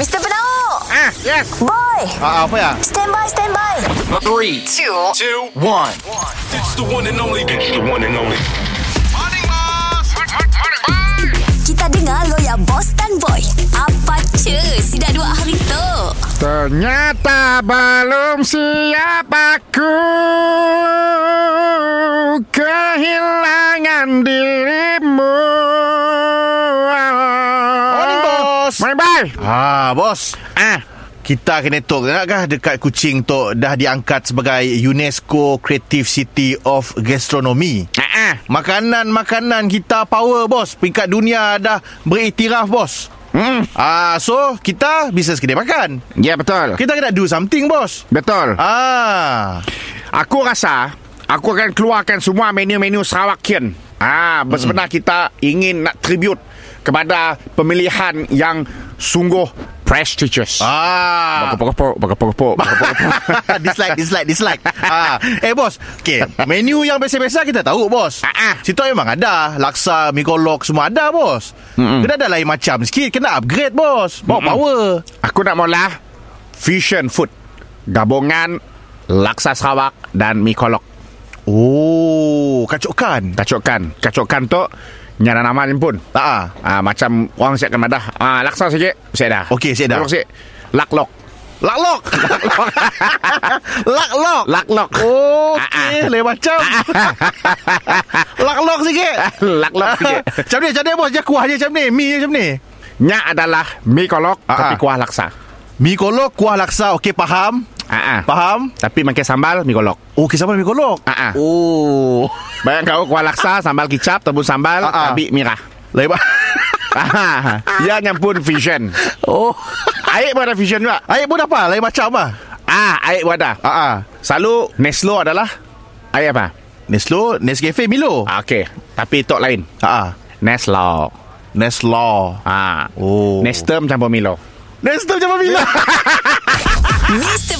Mr. Penau Ah, yes. Boy Ah, apa ya? Stand by, stand by Three, two, two, one. It's the one and only. It's the one and only. Kita dengar lo ya Boss dan Boy Apa cu Si dah dua hari tu Ternyata belum siap aku Morning bye Ah bos Ah kita kena talk kah dekat Kuching tu dah diangkat sebagai UNESCO Creative City of Gastronomy. Ah, makanan-makanan kita power bos. Peringkat dunia dah beriktiraf bos. Hmm. Ah, so kita bisnes kedai makan. Ya betul Kita kena do something bos. Betul Ah. Aku rasa Aku akan keluarkan semua menu-menu Sarawakian Ah, Sebenarnya kita ingin nak tribute Kepada pemilihan yang sungguh prestigious Ah. Bakapok, bakapok, bakapok dislike, dislike, dislike. ah. Eh bos, okay. menu yang biasa-biasa kita tahu bos. Ah, ah. Situ memang ada. Laksa, mie kolok semua ada bos. Mm-mm. Kena ada lain macam sikit. Kena upgrade bos. Bawa Mm-mm. power. Aku nak mula Fusion food Gabungan Laksa Sarawak Dan mie kolok Oh, kacukkan. Kacukkan Kacukkan tu Nyana nama ni pun Ah. ah, Macam orang siapkan madah ah, Laksa sikit Siap dah Okey, siap dah. Kolok sikit Laklok Laklok. Laklok. Laklok Oh, Ah, okey. ah. Lain macam. Laklok sikit. Laklok sikit macam ni, macam ni bos. Dia kuah je macam ni. Mie je macam ni. Nya adalah mie kolok Ah, Tapi ah. kuah laksa Mie kolok, kuah laksa. Okey, faham. Ah, ah. Faham? Tapi makan sambal mie kolok Oh, kisah mie kolok. Ah, ah. Oh. Bayang kau kuah laksa Sambal kicap Tebus sambal Ah, ah. Merah Lain ba- Ah, Ya nyampun fusion Oh. Air pun ada fusion juga Air pun apa? Lain macam apa? Ah, air pun ada Ah, ah. Selalu Neslo adalah Air apa? Neslo, Nescafe, Milo. Ah, Okey Tapi tok lain Ah, ah. Neslo Neslo. ah. Oh. Nestem campur Milo Neslo macam Milo. Mr.